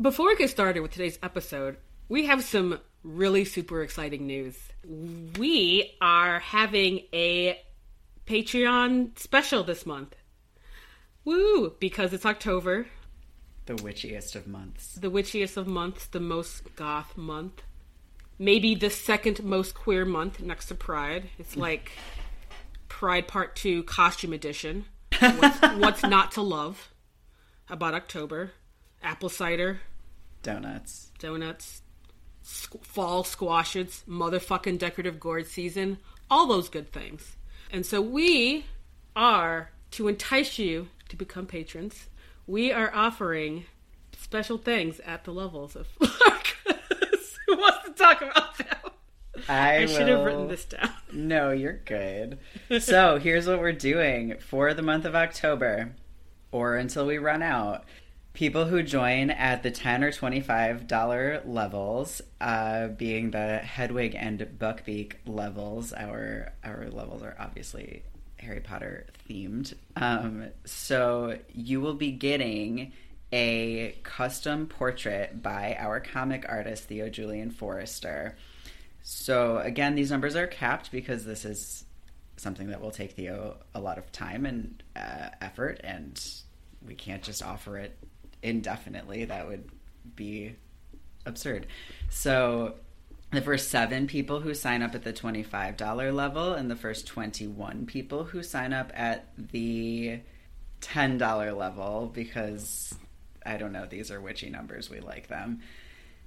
Before we get started with today's episode, we have some really super exciting news. We are having a Patreon special this month. Woo! Because it's October, The witchiest of months. the witchiest of months, the most goth month. Maybe the second most queer month next to Pride. It's like Pride Part 2 Costume Edition. What's, what's not to love about October? Apple cider, Donuts. donuts, squ- fall squashes, motherfucking decorative gourd season, all those good things. And so we are, to entice you to become patrons, we are offering special things at the levels of. Who wants to talk about that? I, I should have written this down. No, you're good. so here's what we're doing for the month of October, or until we run out. People who join at the ten or twenty-five dollar levels, uh, being the Hedwig and Buckbeak levels, our our levels are obviously Harry Potter themed. Um, so you will be getting a custom portrait by our comic artist Theo Julien Forrester. So again, these numbers are capped because this is something that will take Theo a lot of time and uh, effort, and we can't just offer it indefinitely. That would be absurd. So the first seven people who sign up at the $25 level and the first 21 people who sign up at the $10 level because I don't know, these are witchy numbers, we like them.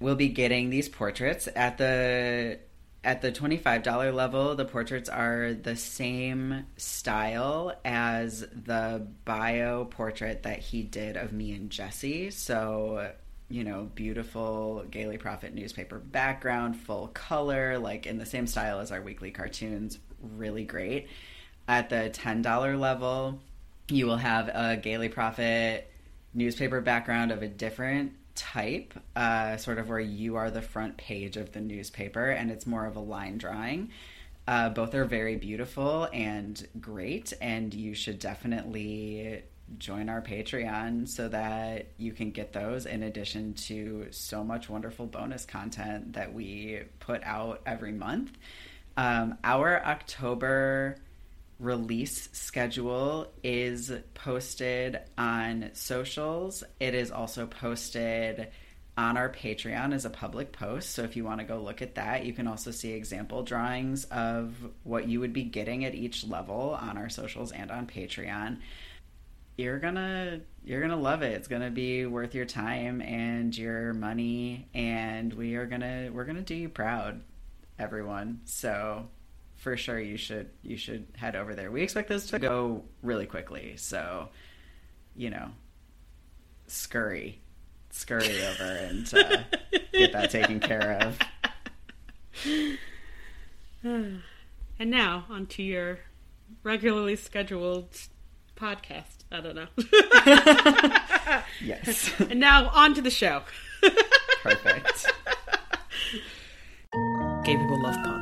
We'll be getting these portraits at the at the $25 level, the portraits are the same style as the bio portrait that he did of me and Jesse. So, you know, beautiful Gaily Prophet newspaper background, full color, like in the same style as our weekly cartoons. Really great. At the $10 level, you will have a Gaily Prophet newspaper background of a different type, uh, sort of where you are the front page of the newspaper, and it's more of a line drawing. Uh, both are very beautiful and great, and you should definitely join our Patreon so that you can get those in addition to so much wonderful bonus content that we put out every month. Um, our October release schedule is posted on socials. It is also posted on our Patreon as a public post. So if you want to go look at that, you can also see example drawings of what you would be getting at each level on our socials and on Patreon. You're gonna you're gonna love it. It's gonna be worth your time and your money, and we are gonna we're gonna do you proud, everyone. So for sure you should you should head over there. We expect those to go really quickly, so you know, scurry, scurry over and uh, get that taken care of. And now, on to your regularly scheduled podcast. I don't know. Yes, and now, on to the show. perfect. Gay people love puns.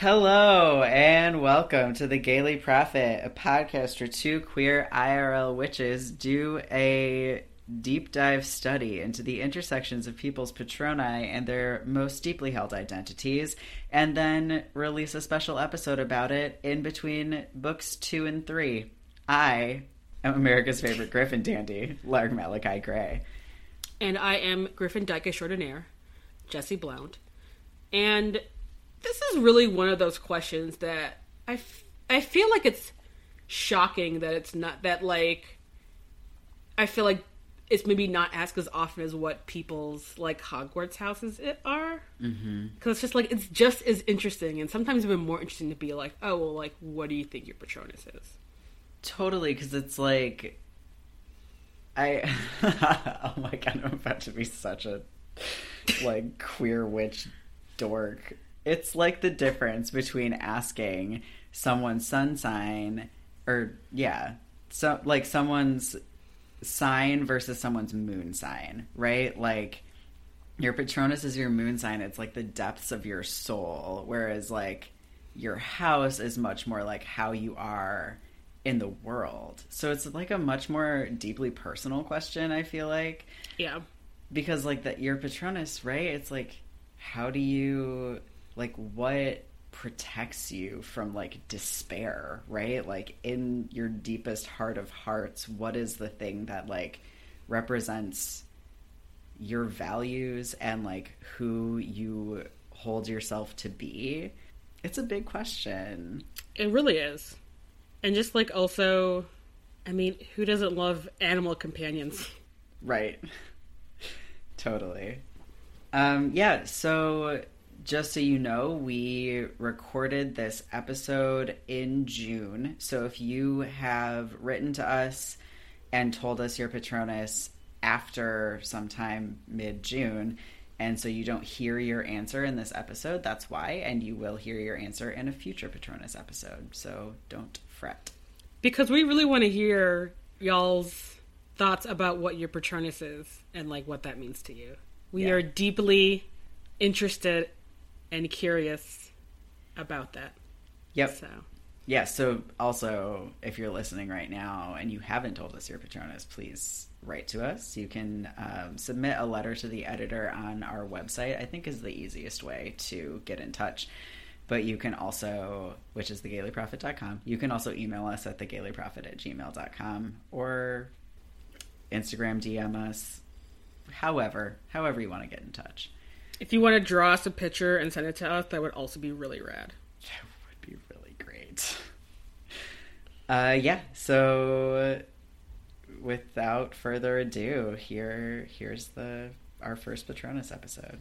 Hello and welcome to the Gaily Prophet, a podcast where two queer IRL witches do a deep dive study into the intersections of people's patroni and their most deeply held identities, and then release a special episode about it in between books two and three. I am America's favorite Griffin dandy, Lark Malachi Gray. And I am Griffin Dyke Extraordinaire, Jesse Blount. And this is really one of those questions that I, f- I feel like it's shocking that it's not that like I feel like it's maybe not asked as often as what people's like Hogwarts houses it are because mm-hmm. it's just like it's just as interesting and sometimes even more interesting to be like oh well like what do you think your Patronus is Totally, because it's like I oh my god, I'm about to be such a like queer witch dork. It's like the difference between asking someone's sun sign or yeah, so like someone's sign versus someone's moon sign, right? Like your Patronus is your moon sign. It's like the depths of your soul, whereas like your house is much more like how you are in the world. So it's like a much more deeply personal question, I feel like. Yeah. Because like that your Patronus, right? It's like how do you like what protects you from like despair, right? Like in your deepest heart of hearts, what is the thing that like represents your values and like who you hold yourself to be? It's a big question. It really is. And just like also, I mean, who doesn't love animal companions? Right. totally. Um, yeah, so just so you know, we recorded this episode in June. So if you have written to us and told us your Patronus after sometime mid June, and so you don't hear your answer in this episode, that's why. And you will hear your answer in a future Patronus episode. So don't fret. Because we really want to hear y'all's thoughts about what your Patronus is and like what that means to you. We Yeah. are deeply interested and curious about that. Yep. So Yeah, so also, if you're listening right now and you haven't told us your Patronus, please write to us. You can um, submit a letter to the editor on our website, I think is the easiest way to get in touch. But you can also, which is thegailyprophet.com, you can also email us at thegailyprophet at gmail.com or Instagram DM us, however, however you want to get in touch. If you want to draw us a picture and send it to us, that would also be really rad. That would be really great. Uh, yeah. So, without further ado, here here's the our first Patronus episode.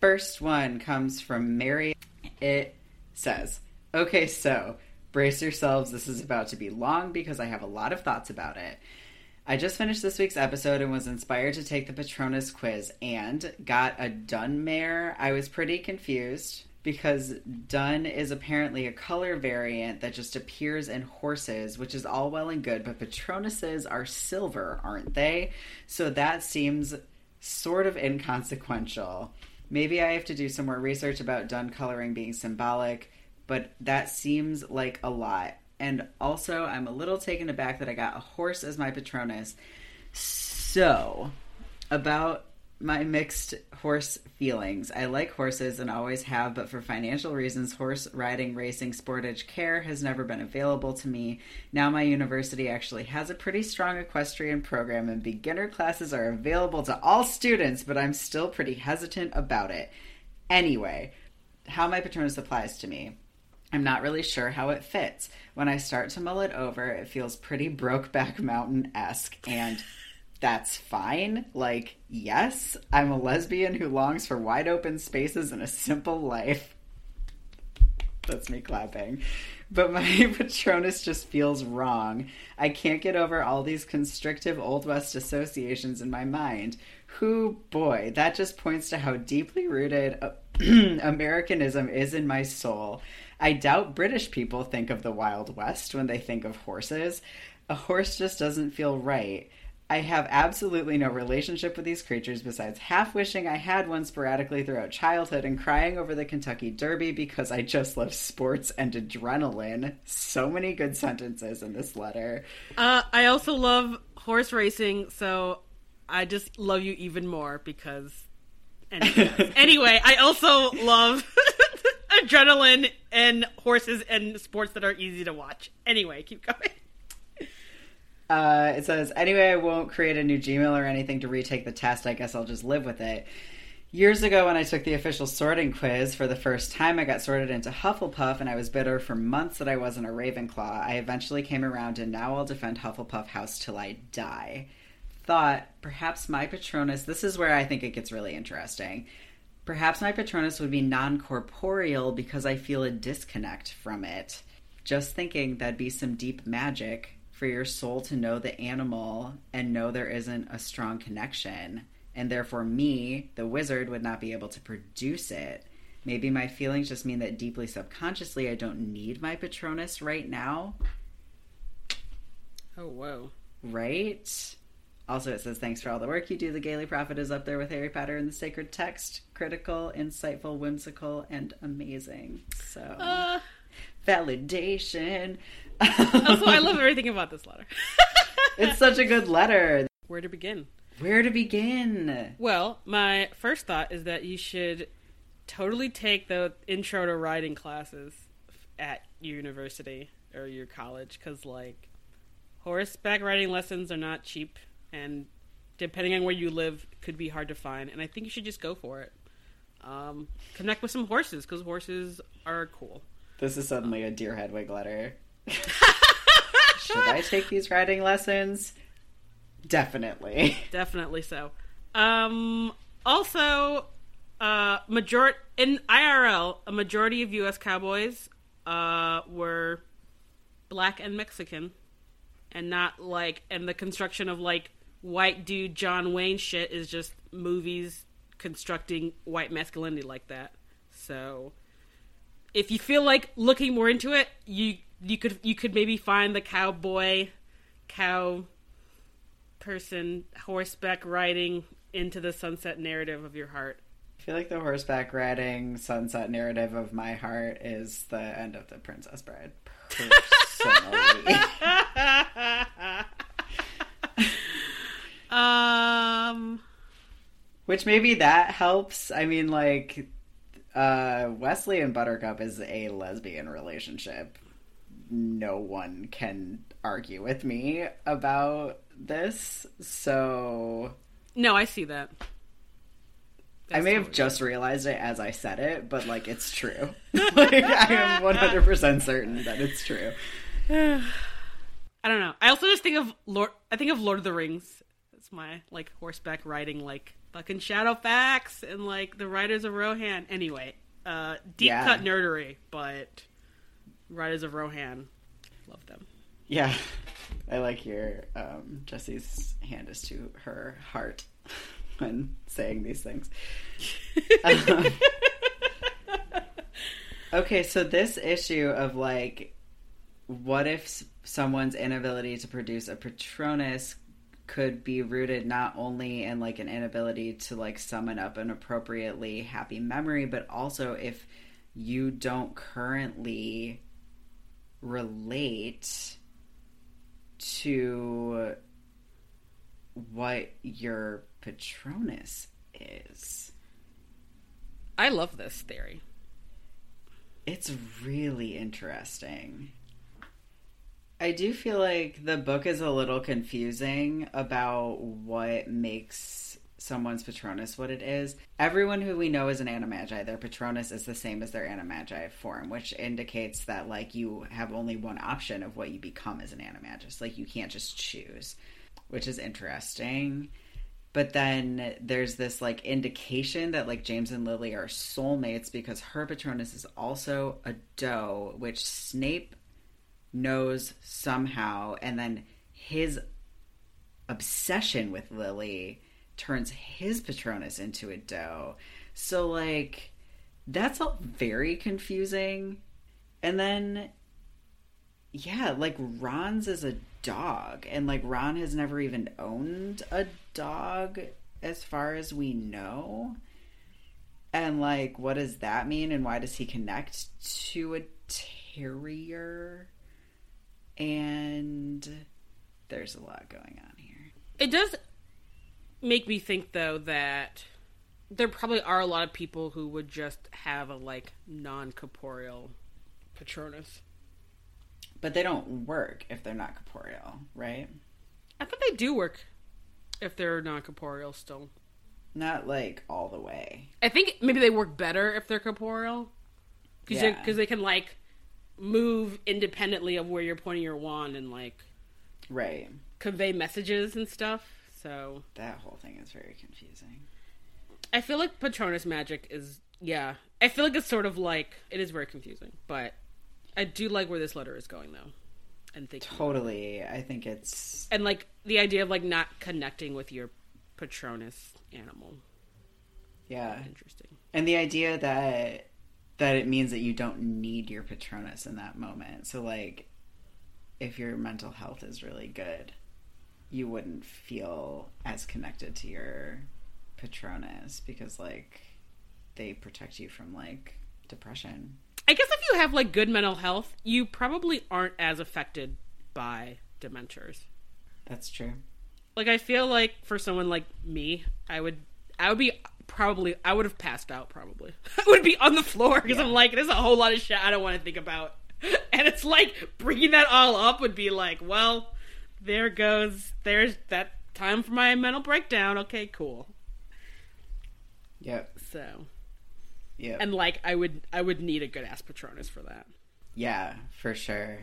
First one comes from Mary. It says, "Okay, so brace yourselves. This is about to be long because I have a lot of thoughts about it." I just finished this week's episode and was inspired to take the Patronus quiz and got a Dun mare. I was pretty confused because Dun is apparently a color variant that just appears in horses, which is all well and good, but Patronuses are silver, aren't they? So that seems sort of inconsequential. Maybe I have to do some more research about Dun coloring being symbolic, but that seems like a lot. And also, I'm a little taken aback that I got a horse as my Patronus. So, about my mixed horse feelings. I like horses and always have, but for financial reasons, horse riding, racing, sportage care has never been available to me. Now, my university actually has a pretty strong equestrian program, and beginner classes are available to all students, but I'm still pretty hesitant about it. Anyway, how my Patronus applies to me. I'm not really sure how it fits. When I start to mull it over, it feels pretty Brokeback Mountain esque, and that's fine. Like, yes, I'm a lesbian who longs for wide open spaces and a simple life. That's me clapping. But my Patronus just feels wrong. I can't get over all these constrictive Old West associations in my mind. Who, boy, that just points to how deeply rooted uh, Americanism is in my soul. I doubt British people think of the Wild West when they think of horses. A horse just doesn't feel right. I have absolutely no relationship with these creatures besides half wishing I had one sporadically throughout childhood and crying over the Kentucky Derby because I just love sports and adrenaline. So many good sentences in this letter. Uh, I also love horse racing, so I just love you even more because. Anyway, anyway I also love adrenaline and horses and sports that are easy to watch. Anyway, keep going. Uh, it says, anyway, I won't create a new Gmail or anything to retake the test. I guess I'll just live with it. Years ago, when I took the official sorting quiz for the first time, I got sorted into Hufflepuff, and I was bitter for months that I wasn't a Ravenclaw. I eventually came around, and now I'll defend Hufflepuff House till I die. Thought, perhaps my Patronus, this is where I think it gets really interesting. Perhaps my Patronus would be non corporeal because I feel a disconnect from it. Just thinking that'd be some deep magic for your soul to know the animal and know there isn't a strong connection. And therefore, me, the wizard, would not be able to produce it. Maybe my feelings just mean that deeply subconsciously I don't need my Patronus right now. Oh, whoa. Right? Also, it says, Thanks for all the work you do. The Gaily Prophet is up there with Harry Potter and the Sacred Text. Critical, insightful, whimsical, and amazing. So, Uh, validation. also, I love everything about this letter. it's such a good letter. Where to begin? Where to begin? Well, my first thought is that you should totally take the intro to writing classes at your university or your college because, like, horseback riding lessons are not cheap, and depending on where you live, could be hard to find. And I think you should just go for it. Um, connect with some horses because horses are cool. This is suddenly a Dear Hedwig letter. Should I take these riding lessons? Definitely. Definitely so. Um, also, uh, major in IRL, a majority of U.S. cowboys uh, were black and Mexican, and not like. And the construction of like white dude John Wayne shit is just movies constructing white masculinity like that. So, if you feel like looking more into it, you you could you could maybe find the cowboy cow person horseback riding into the sunset narrative of your heart. I feel like the horseback riding sunset narrative of my heart is the end of the Princess Bride. Personally. um, Which maybe that helps. I mean, like, uh, Westley and Buttercup is a lesbian relationship. No one can argue with me about this. So no, I see that. I may have just realized it as I said it, but like it's true. like I am 100% certain that it's true. I don't know. I also just think of Lord. I think of Lord of the Rings. It's my like horseback riding, like fucking Shadowfax and like the Riders of Rohan. Anyway, uh, deep Yeah. cut nerdery, but Riders of Rohan, love them. Yeah. I like your um Jesse's hand is to her heart when saying these things. Um, okay, so this issue of like what if someone's inability to produce a Patronus could be rooted not only in like an inability to like summon up an appropriately happy memory, but also if you don't currently relate to what your Patronus is. I love this theory. It's really interesting. I do feel like the book is a little confusing about what makes someone's Patronus what it is. Everyone who we know is an Animagi, their Patronus is the same as their Animagi form, which indicates that like you have only one option of what you become as an Animagus. Like you can't just choose, which is interesting. But then there's this like indication that like James and Lily are soulmates because her Patronus is also a doe, which Snape knows somehow, and then his obsession with Lily turns his Patronus into a doe. So like that's all very confusing. And then yeah, like Ron's is a dog, and like Ron has never even owned a dog as far as we know. And like, what does that mean, and why does he connect to a terrier? And there's a lot going on here. It does make me think though that there probably are a lot of people who would just have a like non-corporeal Patronus. But they don't work if they're not corporeal, right? I thought they do work if they're non-corporeal still. Not like all the way. I think maybe they work better if they're corporeal because Yeah. they can like move independently of where you're pointing your wand and like Right. convey messages and stuff. So That whole thing is very confusing. I feel like Patronus magic is yeah. I feel like it's sort of like it is very confusing, but I do like where this letter is going though, and thinking Totally. I think it's and like the idea of like not connecting with your Patronus animal. yeah. Interesting. And the idea that that it means that you don't need your Patronus in that moment. So like if your mental health is really good, you wouldn't feel as connected to your Patronus because like they protect you from like depression. I guess if you have like good mental health, you probably aren't as affected by dementors. That's true. Like I feel like for someone like me, I would I would be probably I would have passed out probably. I would be on the floor because I'm like there's a whole lot of shit I don't want to think about. And it's like bringing that all up would be like, well, there goes there's that time for my mental breakdown. Okay, cool. Yep. So, Yeah. and like I would I would need a good ass Patronus for that. Yeah, for sure.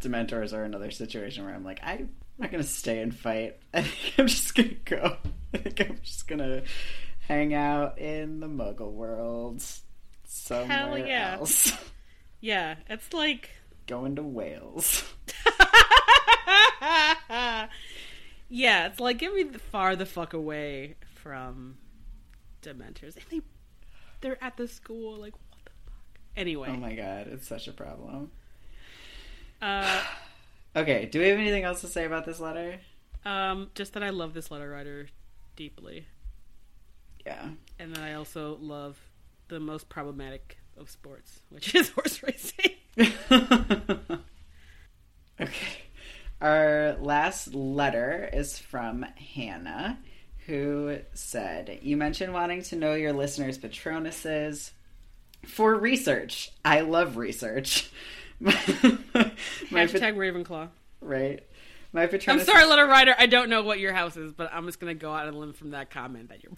Dementors are another situation where I'm like, I'm not gonna stay and fight. I think I'm just gonna go. I think I'm just gonna hang out in the Muggle world somewhere yeah. else. Yeah, it's like Going to Wales. yeah, it's like get me the far the fuck away from Dementors. And they they're at the school, like what the fuck? Anyway, Oh my god, it's such a problem. uh, Okay, do we have anything else to say about this letter? um, just that I love this letter writer deeply, Yeah. and then I also love the most problematic of sports, which is horse racing. okay. Our last letter is from Hannah, who said, You mentioned wanting to know your listeners' Patronuses for research. I love research. my Hashtag Ravenclaw. right. My patronus. I'm sorry, letter writer. I don't know what your house is, but I'm just gonna go out on a limb from that comment that you're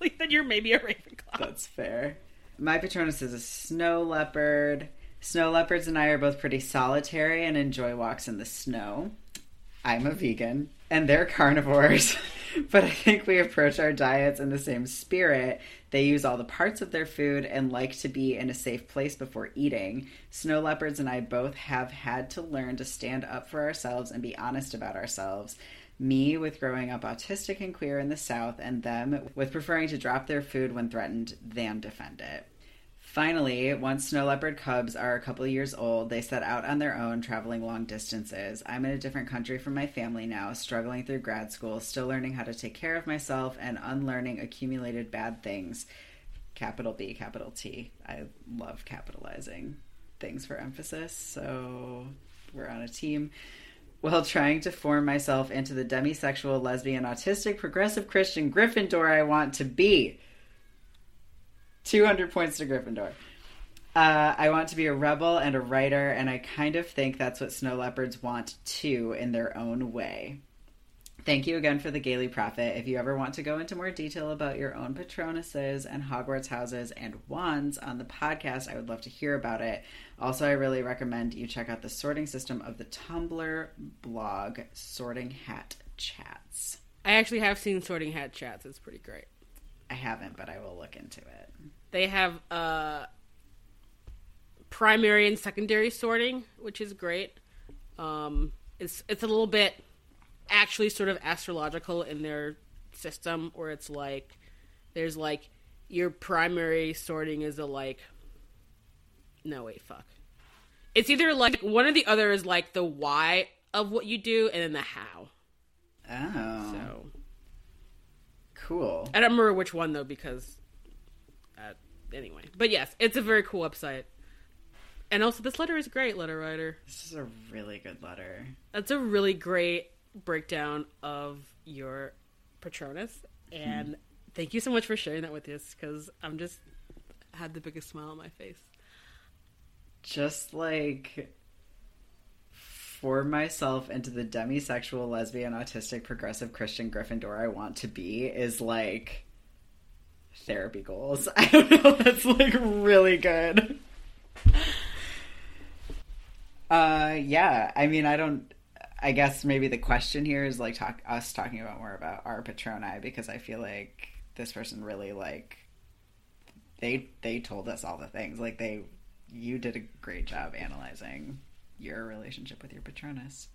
that you're maybe a Ravenclaw. That's fair. My Patronus is a snow leopard. Snow leopards and I are both pretty solitary and enjoy walks in the snow. I'm a vegan, and they're carnivores, but I think we approach our diets in the same spirit. They use all the parts of their food and like to be in a safe place before eating. Snow leopards and I both have had to learn to stand up for ourselves and be honest about ourselves. Me with growing up autistic and queer in the South, and them with preferring to drop their food when threatened than defend it. Finally, once snow leopard cubs are a couple years old, they set out on their own, traveling long distances. I'm in a different country from my family now, struggling through grad school, still learning how to take care of myself and unlearning accumulated bad things. Capital B, capital T. I love capitalizing things for emphasis, so we're on a team. While trying to form myself into the demisexual, lesbian, autistic, progressive Christian Gryffindor I want to be. 200 points to Gryffindor. Uh, I want to be a rebel and a writer, and I kind of think that's what snow leopards want too, in their own way. Thank you again for the Gaily Prophet. If you ever want to go into more detail about your own Patronuses and Hogwarts houses and wands on the podcast, I would love to hear about it. Also, I really recommend you check out the sorting system of the Tumblr blog, Sorting Hat Chats. I actually have seen Sorting Hat chats. It's pretty great. I haven't, but I will look into it. They have uh, primary and secondary sorting, which is great. Um, it's it's a little bit actually sort of astrological in their system, where it's like there's like your primary sorting is a like no wait fuck. It's either like one or the other is like the why of what you do and then the how. Oh, So cool. I don't remember which one though because uh, anyway. But yes, it's a very cool website. And also this letter is great, letter writer. This is a really good letter. That's a really great breakdown of your Patronus and thank you so much for sharing that with us cuz I'm just had the biggest smile on my face. Just like for myself into the demisexual, lesbian, autistic, progressive Christian Gryffindor I want to be is like therapy goals. I don't know. That's like really good. Uh, yeah. I mean, I don't. I guess maybe the question here is like talk us talking about more about our patroni because I feel like this person really like they they told us all the things like they you did a great job analyzing your relationship with your Patronus.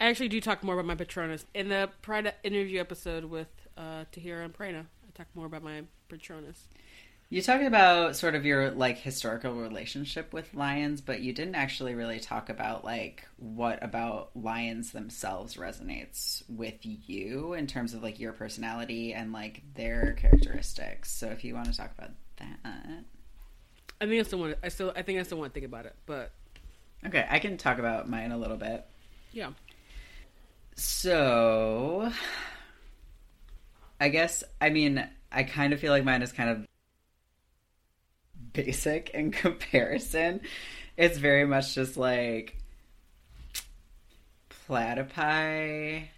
I actually do talk more about my Patronus in the Pride interview episode with uh, Tahira and Prana. I talk more about my Patronus. You talked about sort of your like historical relationship with lions, but you didn't actually really talk about like what about lions themselves resonates with you in terms of like your personality and like their characteristics. So if you want to talk about that. I think I still want. To, I still. I think I still want to think about it, but Okay, I can talk about mine a little bit. yeah. So, I guess, I mean, I kind of feel like mine is kind of basic in comparison. It's very much just like platypi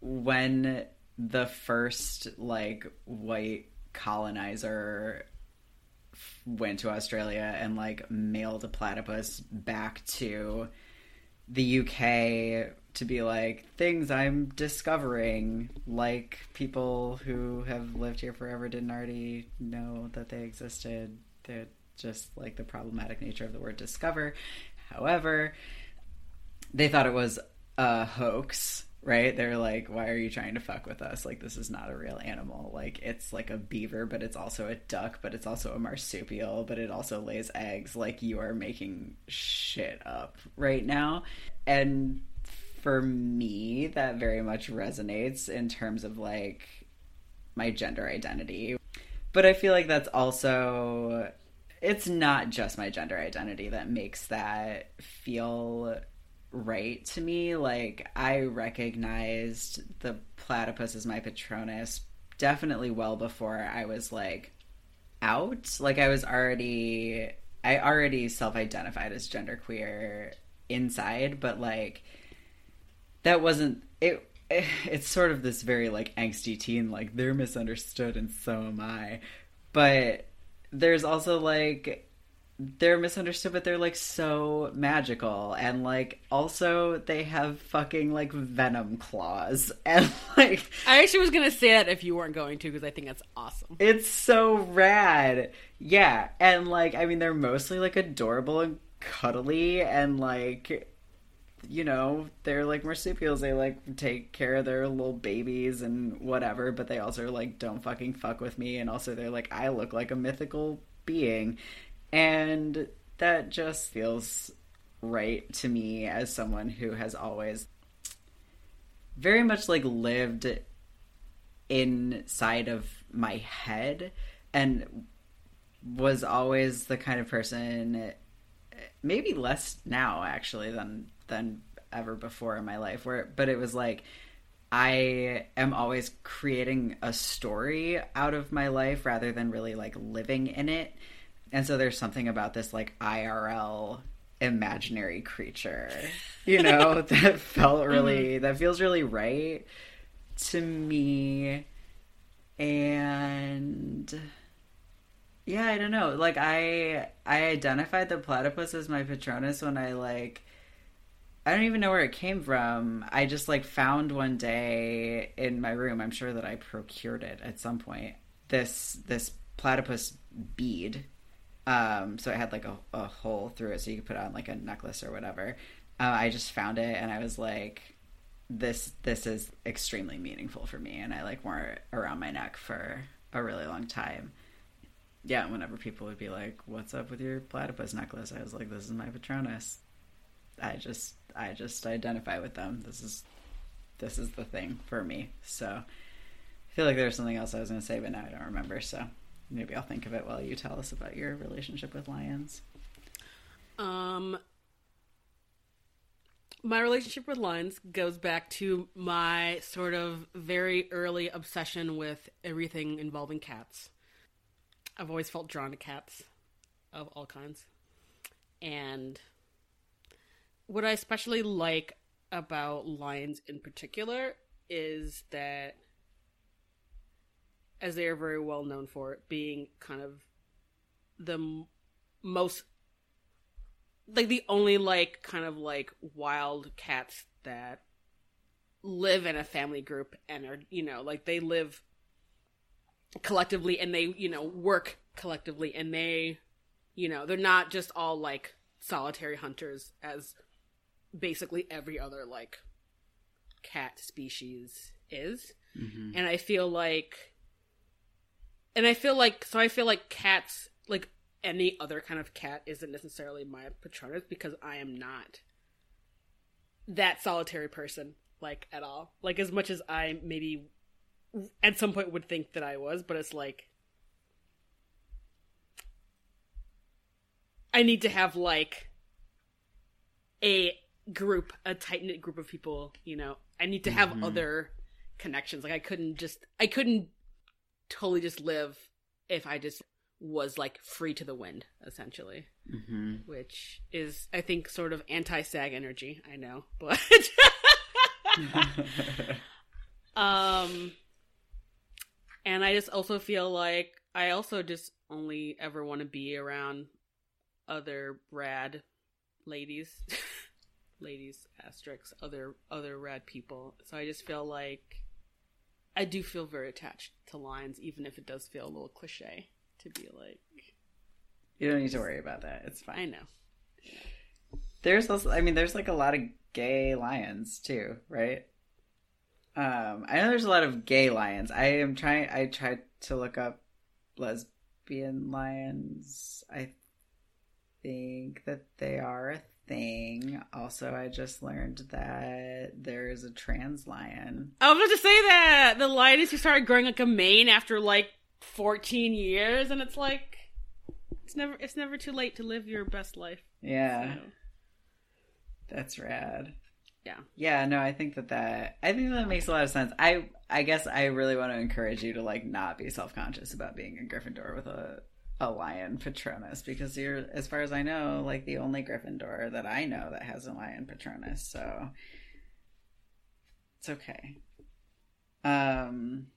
when the first like white colonizer went to Australia and like mailed a platypus back to the UK to be like things I'm discovering, like people who have lived here forever didn't already know that they existed. They're just like the problematic nature of the word discover. However, they thought it was a hoax, right? They're like, why are you trying to fuck with us? Like, this is not a real animal. Like, it's like a beaver, but it's also a duck, but it's also a marsupial, but it also lays eggs. Like, you are making shit up right now. And for me, that very much resonates in terms of like my gender identity. But I feel like that's also it's not just my gender identity that makes that feel right to me. Like I recognized the platypus as my patronus definitely well before I was like out. Like I was already I already self-identified as genderqueer inside, but like that wasn't it it's sort of this very like angsty teen like they're misunderstood and so am I. But there's also like they're misunderstood but they're like so magical and like also they have fucking like venom claws and like I actually was gonna say that if you weren't going to because I think that's awesome. it's so rad yeah and like i mean they're mostly like adorable and cuddly and like you know they're like marsupials. They like take care of their little babies and whatever but they also like don't fucking fuck with me. And also they're like i look like a mythical being. And that just feels right to me as someone who has always very much like lived inside of my head and was always the kind of person maybe less now actually than than ever before in my life where but it was like I am always creating a story out of my life rather than really like living in it. And so there's something about this like IRL imaginary creature, you know, that felt mm-hmm. really that feels really right to me. And yeah, I don't know. Like I I identified the platypus as my patronus when I like I don't even know where it came from. I just like found one day in my room. I'm sure that I procured it at some point. This this platypus bead. Um, so it had like a, a hole through it, so you could put on like a necklace or whatever. Uh, I just found it, and I was like, "This this is extremely meaningful for me," and I like wore it around my neck for a really long time. Yeah, whenever people would be like, "What's up with your platypus necklace?" I was like, "This is my Patronus." I just I just identify with them. This is this is the thing for me. So I feel like there was something else I was going to say, but now I don't remember. So maybe I'll think of it while you tell us about your relationship with lions. Um, my relationship with lions goes back to my sort of very early obsession with everything involving cats. I've always felt drawn to cats of all kinds. And what I especially like about lions in particular is that as they are very well known for being kind of the m- most like the only like kind of like wild cats that live in a family group and are you know like they live collectively and they you know work collectively and they You know, they're not just all like solitary hunters as basically every other like cat species is. Mm-hmm. And I feel like and I feel like so I feel like cats like any other kind of cat isn't necessarily my patronus because I am not that solitary person like at all. Like as much as I maybe at some point would think that I was, but it's like I need to have like a group, a tight knit group of people, you know. I need to have other connections. Like I couldn't just I couldn't totally just live if I just was like free to the wind, essentially. hmm Which is I think sort of anti sag energy, I know. But um and I just also feel like I also just only ever want to be around other rad ladies. ladies asterisks other other rad people. So I just feel like I do feel very attached to lines even if it does feel a little cliche to be like You don't need to worry about that. It's fine. I know. There's also, I mean, there's like a lot of gay lions too, right? Um, I know there's a lot of gay lions. I am trying. I tried to look up lesbian lions. I think that they are a thing. Also, I just learned that there is a trans lion. I was about to say that the lioness who started growing like a mane after like 14 years, and it's like it's never it's never too late to live your best life. Yeah, So, that's rad. yeah, Yeah, no, I think that that I think that makes a lot of sense. I I guess I really want to encourage you to like not be self conscious about being a Gryffindor with a a lion Patronus because you're, as far as I know, like the only Gryffindor that I know that has a lion Patronus. So it's okay. Um,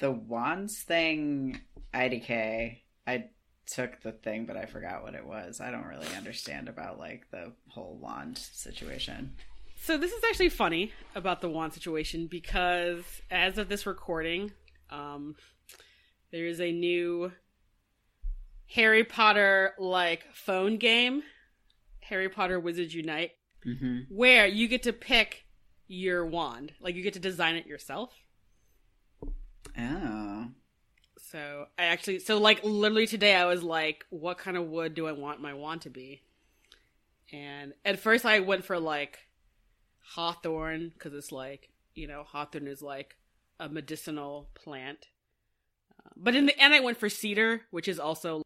the wands thing, IDK. I took the thing, but I forgot what it was. I don't really understand about like the whole wand situation. So this is actually funny about the wand situation because as of this recording, um, there is a new Harry Potter like phone game, Harry Potter Wizards Unite, Mm-hmm. where you get to pick your wand, like you get to design it yourself. Oh, So I actually, so like literally today, I was like, what kind of wood do I want my wand to be? And at first, I went for like hawthorn because it's like you know hawthorn is like a medicinal plant. But in the end, I went for cedar, which is also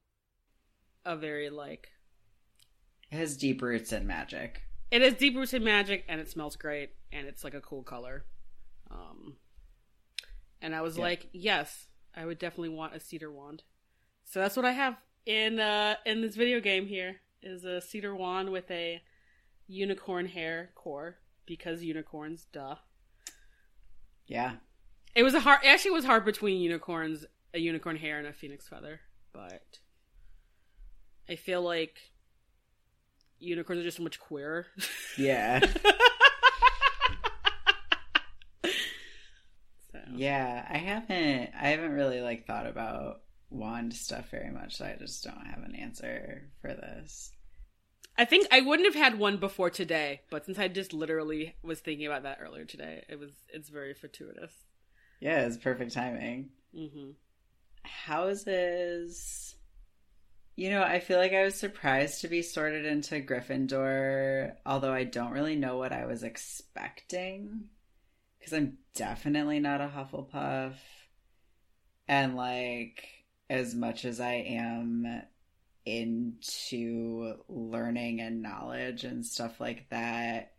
a very like it has deep roots in magic. it has deep roots in magic and it smells great and it's like a cool color. Um, and I was Yeah. like, yes, I would definitely want a cedar wand. So that's what I have in uh, in this video game. Here is a cedar wand with a unicorn hair core because unicorns, duh. Yeah, It was a hard. It actually was hard between unicorns, a unicorn hair, and a phoenix feather. But I feel like unicorns are just so much queerer. yeah, so. yeah. I haven't. I haven't really like thought about wand stuff very much, so I just don't have an answer for this. I think I wouldn't have had one before today, but since I just literally was thinking about that earlier today, it was it's very fortuitous. Yeah, it's perfect timing. hmm houses. You know i feel like i was surprised to be sorted into gryffindor although i don't really know what i was expecting because i'm definitely not a hufflepuff. And like as much as i am into learning and knowledge and stuff like that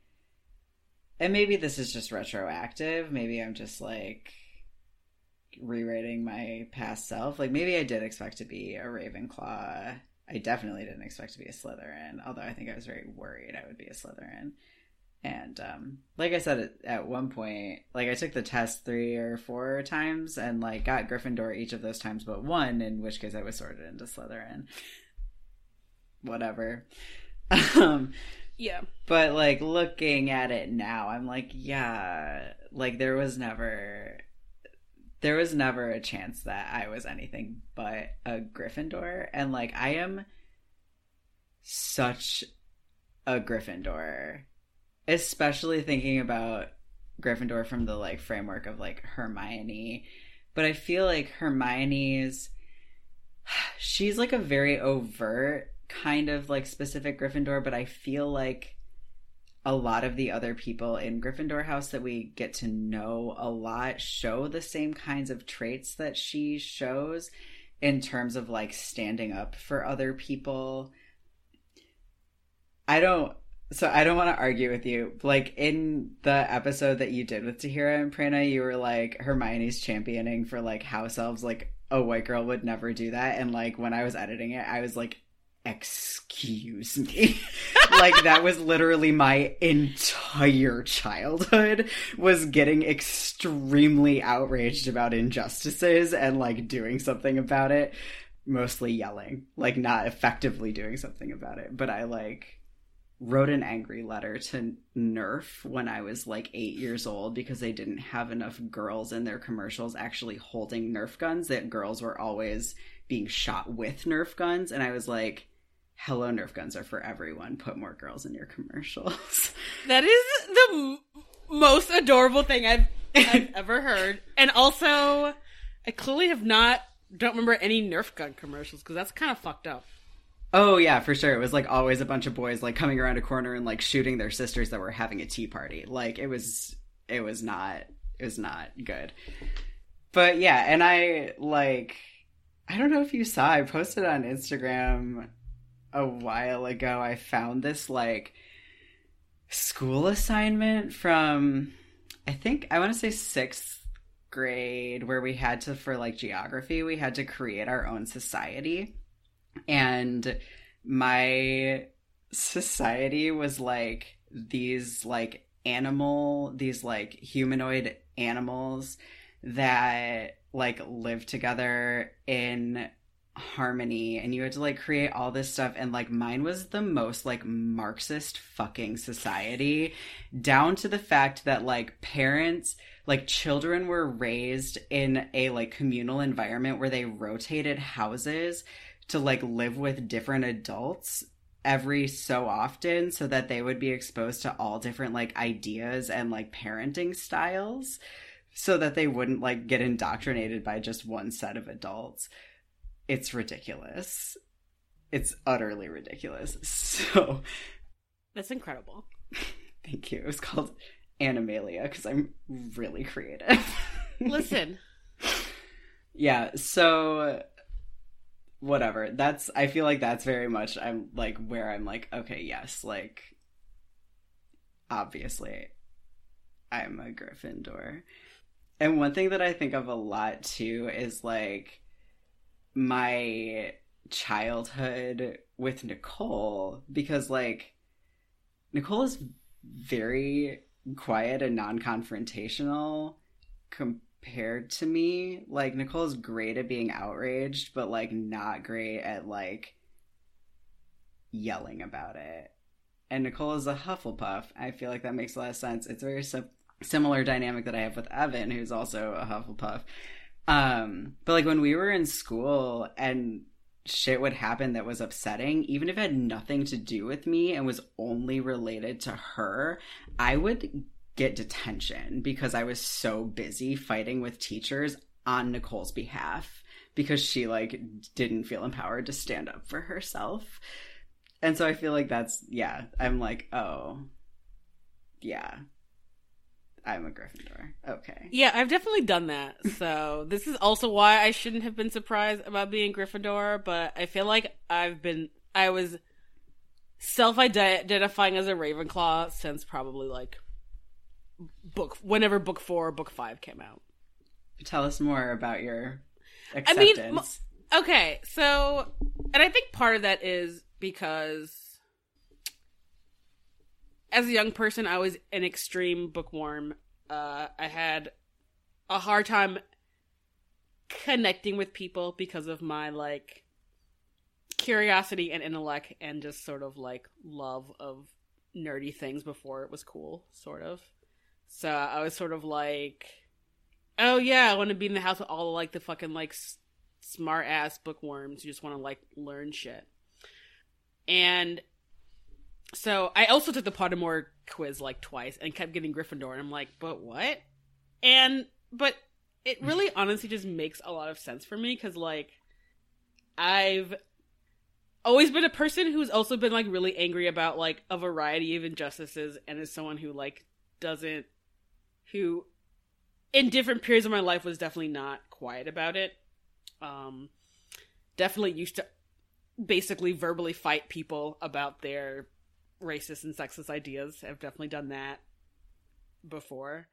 and maybe this is just retroactive maybe i'm just like rewriting my past self. Like maybe I did expect to be a Ravenclaw. I definitely didn't expect to be a Slytherin, although I think I was very worried I would be a Slytherin. And um, like I said at, at one point, like I took the test three or four times and like got Gryffindor each of those times but one, in which case I was sorted into Slytherin. Whatever. Um, Yeah. but like looking at it now, I'm like, yeah, like there was never there was never a chance that I was anything but a Gryffindor. And like, I am such a Gryffindor, especially thinking about Gryffindor from the like framework of like Hermione. But I feel like Hermione's, she's like a very overt kind of like specific Gryffindor, but I feel like a lot of the other people in Gryffindor House that we get to know a lot show the same kinds of traits that she shows in terms of like standing up for other people. I don't so I don't want to argue with you. Like in the episode that you did with Tahira and Prana, you were like Hermione's championing for like house elves like a white girl would never do that and like when I was editing it, I was like excuse me. Like that was literally my entire childhood was getting extremely outraged about injustices and like doing something about it. Mostly yelling. Like not effectively doing something about it. But i like wrote an angry letter to nerf when i was like 8 years old because they didn't have enough girls in their commercials actually holding nerf guns that girls were always being shot with nerf guns. And i was like hello nerf guns are for everyone. Put more girls in your commercials. That is the m- most adorable thing I've, I've ever heard. And also, I clearly have not, don't remember any Nerf gun commercials because that's kind of fucked up. oh yeah for sure. It was like always a bunch of boys like coming around a corner and like shooting their sisters that were having a tea party. Like it was it was not it was not good. But yeah and i like i don't know if you saw i posted on instagram a while ago i found this like school assignment from i think i want to say sixth grade where we had to for like geography we had to create our own society. And my society was like these like animal these like humanoid animals that like live together in harmony and you had to like create all this stuff and like mine was the most like marxist fucking society down to the fact that like parents like children were raised in a like communal environment where they rotated houses to like live with different adults every so often so that they would be exposed to all different like ideas and like parenting styles so that they wouldn't like get indoctrinated by just one set of adults it's ridiculous. It's utterly ridiculous. So That's incredible. thank you. It was called animalia because i'm really creative. Listen, yeah so whatever. That's i feel like that's very much i'm like where i'm like okay yes like obviously i'm a gryffindor. And one thing that i think of a lot too is like my childhood with nicole because like nicole is very quiet and non-confrontational compared to me. Like Nicole's great at being outraged, but like not great at like yelling about it. And Nicole is a Hufflepuff. I feel like that makes a lot of sense. It's a very sim- similar dynamic that I have with Evan, who's also a Hufflepuff. Um, but like when we were in school and shit would happen that was upsetting, even if it had nothing to do with me and was only related to her, I would get detention because I was so busy fighting with teachers on Nicole's behalf because she like didn't feel empowered to stand up for herself. And so I feel like that's yeah, I'm like, oh. Yeah. I'm a Gryffindor. Okay. yeah, I've definitely done that. So this is also why I shouldn't have been surprised about being Gryffindor, but I feel like I've been, I was self-identifying as a Ravenclaw since probably like book, whenever book four or book five came out. Tell us more about your acceptance. I mean, okay, so, and I think part of that is because as a young person, I was an extreme bookworm. Uh, I had a hard time connecting with people because of my like curiosity and intellect and just sort of like love of nerdy things before it was cool, sort of. So I was sort of like oh yeah, I want to be in the house with all like the fucking like s- smart ass bookworms who just want to like learn shit. And so I also took the Pottermore quiz like twice and kept getting Gryffindor, and I'm like, but what? And but it really honestly just makes a lot of sense for me because like I've always been a person who's also been like really angry about like a variety of injustices and is someone who like doesn't who in different periods of my life was definitely not quiet about it um definitely used to basically verbally fight people about their racist and sexist ideas i've definitely done that before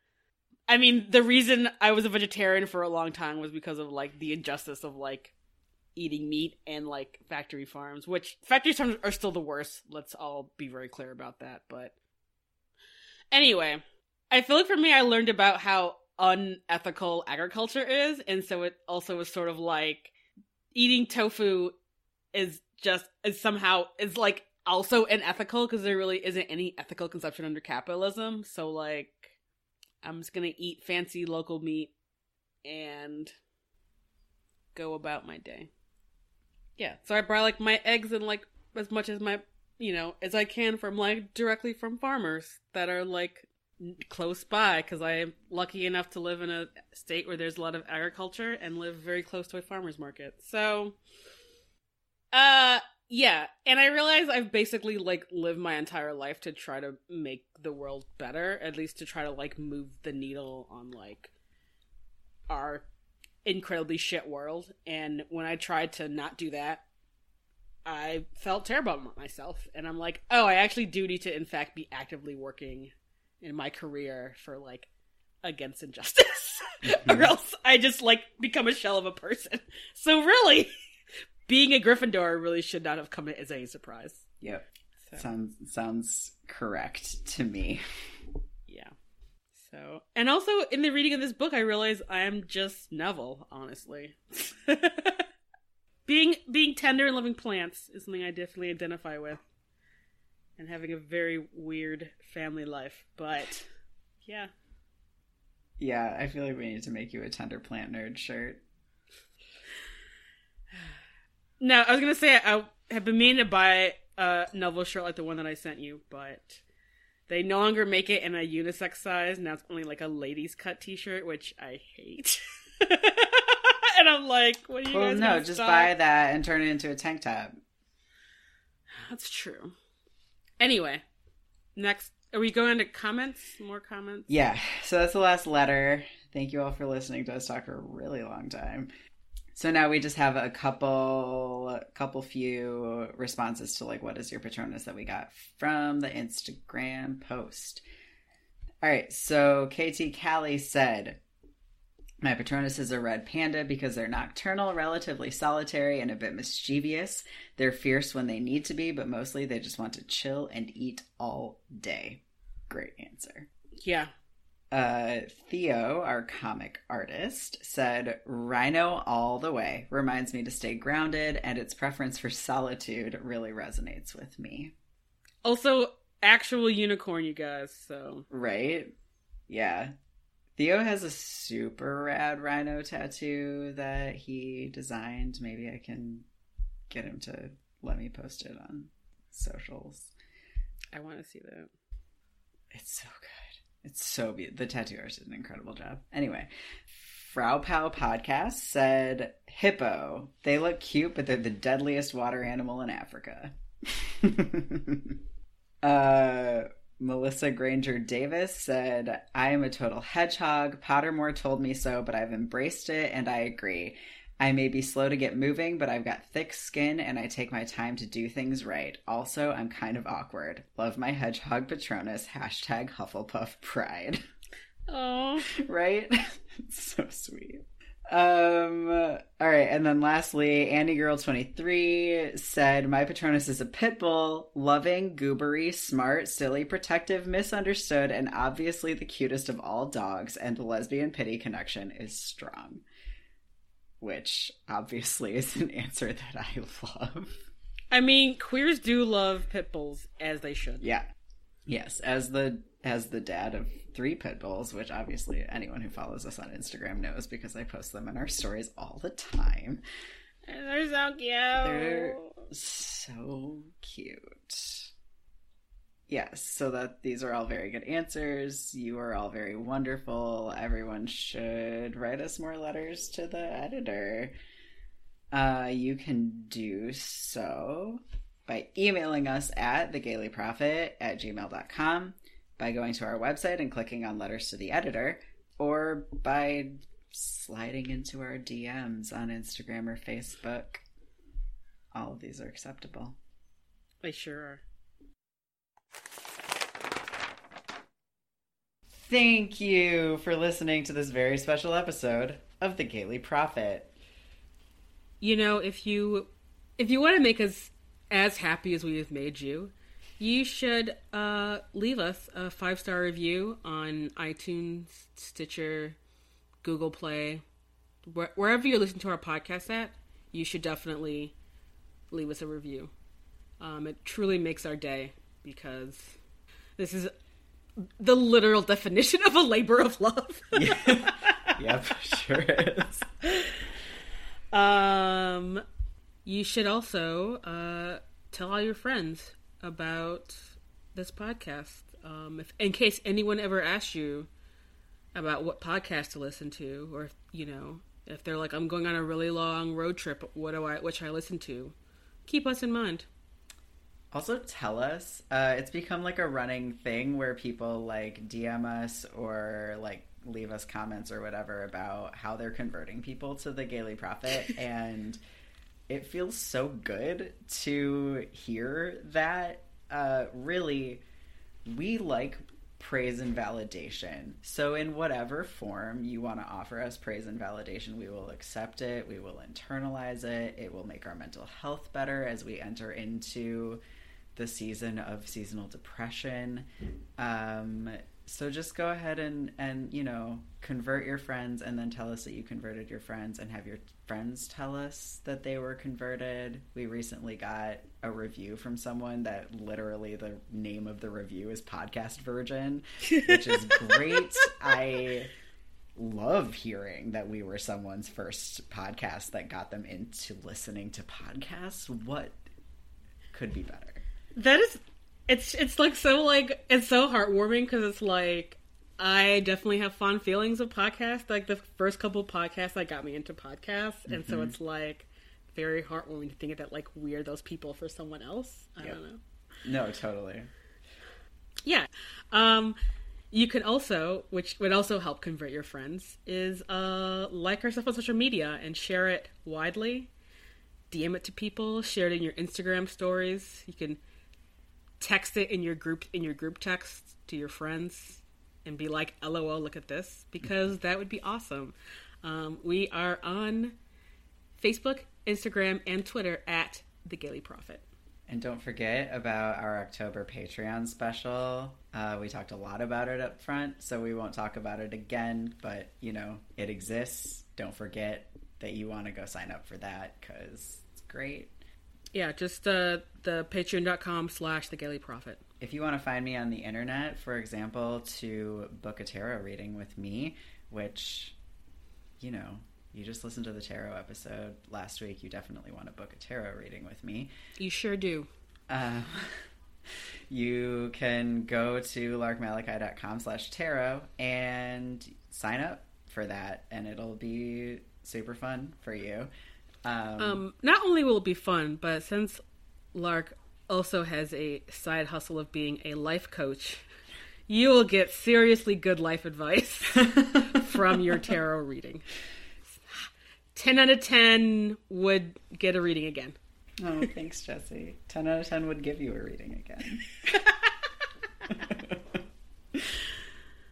i mean the reason i was a vegetarian for a long time was because of like the injustice of like eating meat and like factory farms, which factory farms are still the worst. Let's all be very clear about that. But anyway, I feel like for me, I learned about how unethical agriculture is, and so it also was sort of like eating tofu is just is somehow is like also unethical because there really isn't any ethical conception under capitalism. So like, I'm just gonna eat fancy local meat and go about my day. Yeah, so I buy like my eggs and like as much as my you know as I can from like directly from farmers that are like close by because I am lucky enough to live in a state where there's a lot of agriculture and live very close to a farmers market. So, uh, yeah, and I realize I've basically like lived my entire life to try to make the world better, at least to try to like move the needle on like our incredibly shit world. And when I tried to not do that, I felt terrible about myself. And I'm like, oh, I actually do need to, in fact, be actively working in my career for like against injustice, or mm-hmm. else I just like become a shell of a person. So really, being a Gryffindor really should not have come as any surprise. Yep. So. Sounds sounds correct to me. Yeah. So, and also in the reading of this book, I realize I am just Neville. Honestly, being being tender and loving plants is something I definitely identify with, and having a very weird family life. But yeah, Yeah, I feel like we need to make you a tender plant nerd shirt. No, I was gonna say I have been meaning to buy a Neville shirt like the one that I sent you, but they no longer make it in a unisex size. Now it's only like a ladies cut T-shirt, which I hate. and I'm like, what do you Well, guys? no, just stop? buy that and turn it into a tank top. That's true. Anyway, next, are we going to comments? More comments? Yeah, so that's the last letter. Thank you all for listening to us talk for a really long time. So now we just have a couple, couple few responses to like what is your Patronus that we got from the Instagram post. All right, so KT Callie said, "My Patronus is a red panda because they're nocturnal, relatively solitary, and a bit mischievous. They're fierce when they need to be, but mostly they just want to chill and eat all day." Great answer. Yeah. Uh, Theo, our comic artist, said, Rhino all the way. Reminds me to stay grounded, and its preference for solitude really resonates with me. Also, actual unicorn, you guys. So Right? Yeah. Theo has a super rad rhino tattoo that he designed. Maybe I can get him to let me post it on socials. I want to see that. It's so good. It's so beautiful. The tattoo artist did an incredible job. Anyway, Frau Pow podcast said hippo. They look cute, but they're the deadliest water animal in Africa. uh, Melissa Granger Davis said, I am a total hedgehog. Pottermore told me so, but I've embraced it and I agree. I may be slow to get moving, but I've got thick skin and I take my time to do things right. Also, I'm kind of awkward. Love my hedgehog Patronus. Hashtag Hufflepuff pride. Oh, right? so sweet. Um all right, and then lastly, Andy Girl 23 said my Patronus is a pit bull, loving, goobery, smart, silly, protective, misunderstood, and obviously the cutest of all dogs, and the lesbian pity connection is strong. Which obviously is an answer that I love. I mean, queers do love pit bulls as they should. Yeah. Yes, as the as the dad of three pit bulls, which obviously anyone who follows us on Instagram knows because I post them in our stories all the time. They're so cute. They're so cute. Yes, so that these are all very good answers. You are all very wonderful. Everyone should write us more letters to the editor. Uh, you can do so by emailing us at thegailyprophet at gmail.com, by going to our website and clicking on letters to the editor, or by sliding into our DMs on Instagram or Facebook. All of these are acceptable. They sure are. Thank you for listening to this very special episode of The Gaily Prophet. You know, if you if you want to make us as happy as we have made you, you should uh, leave us a five star review on iTunes, Stitcher, Google Play, where, wherever you listen to our podcast at. You should definitely leave us a review. Um, it truly makes our day because this is the literal definition of a labor of love. yeah. yep, sure is. Um, you should also uh, tell all your friends about this podcast. Um, if in case anyone ever asks you about what podcast to listen to, or you know, if they're like, "I'm going on a really long road trip. What do I? Which I listen to?" Keep us in mind. Also, tell us. Uh, it's become like a running thing where people like DM us or like leave us comments or whatever about how they're converting people to the Gaily Prophet, and it feels so good to hear that. Uh, really, we like praise and validation. So, in whatever form you want to offer us praise and validation, we will accept it. We will internalize it. It will make our mental health better as we enter into the season of seasonal depression. Um, so just go ahead and and you know convert your friends and then tell us that you converted your friends and have your friends tell us that they were converted. We recently got a review from someone that literally the name of the review is podcast virgin which is great. I love hearing that we were someone's first podcast that got them into listening to podcasts. What could be better That is, it's it's like so like it's so heartwarming because it's like I definitely have fond feelings of podcasts. Like the first couple podcasts that got me into podcasts, and so it's like very heartwarming to think that like we're those people for someone else. I Yep. don't know. no totally Yeah. Um, you can also, which would also help convert your friends, is uh, like our stuff on social media and share it widely. DM it to people. Share it in your Instagram stories. You can text it in your group in your group text to your friends and be like, "LOL, look at this," because that would be awesome. Um, we are on Facebook, Instagram, and Twitter at the Gaily Prophet. And don't forget about our October Patreon special. Uh, we talked a lot about it up front, so we won't talk about it again, but you know, it exists. Don't forget that you want to go sign up for that because it's great. Yeah, just uh, the patreon.com slash the Gaily Prophet. If you want to find me on the internet, for example, to book a tarot reading with me, which, you know, you just listened to the tarot episode last week, you definitely want to book a tarot reading with me. You sure do. Uh, you can go to larkmalachi.com slash tarot and sign up for that, and it'll be super fun for you. Um, Um, not only will it be fun, but since Lark also has a side hustle of being a life coach, you will get seriously good life advice from your tarot reading. 10 out of 10 would get a reading again. oh, thanks, Jesse. 10 out of 10 would give you a reading again.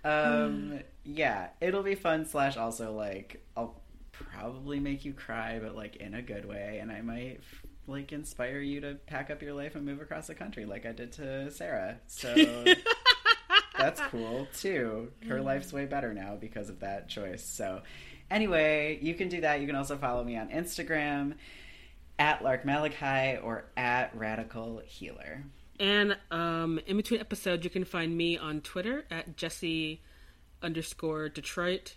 um, yeah, it'll be fun, slash, also, like, I'll probably make you cry, but, like, in a good way, and I might. Like inspire you to pack up your life and move across the country, like I did to Sarah. So that's cool too. Her life's way better now because of that choice. So, anyway, you can do that. You can also follow me on Instagram at Lark Malachi or at Radical Healer. And um, in between episodes, you can find me on Twitter at Jesse underscore Detroit,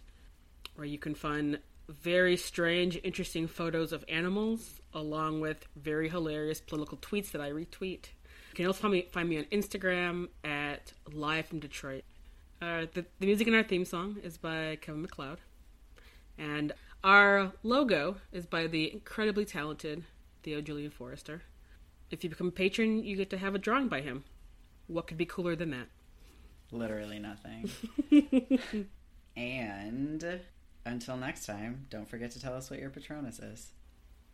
where you can find very strange, interesting photos of animals, along with very hilarious political tweets that I retweet. You can also find me, find me on Instagram at Live from Detroit. Uh, the, the music in our theme song is by Kevin MacLeod. And our logo is by the incredibly talented Theo Julien Forrester. If you become a patron, you get to have a drawing by him. What could be cooler than that? Literally nothing. and until next time, don't forget to tell us what your Patronus is.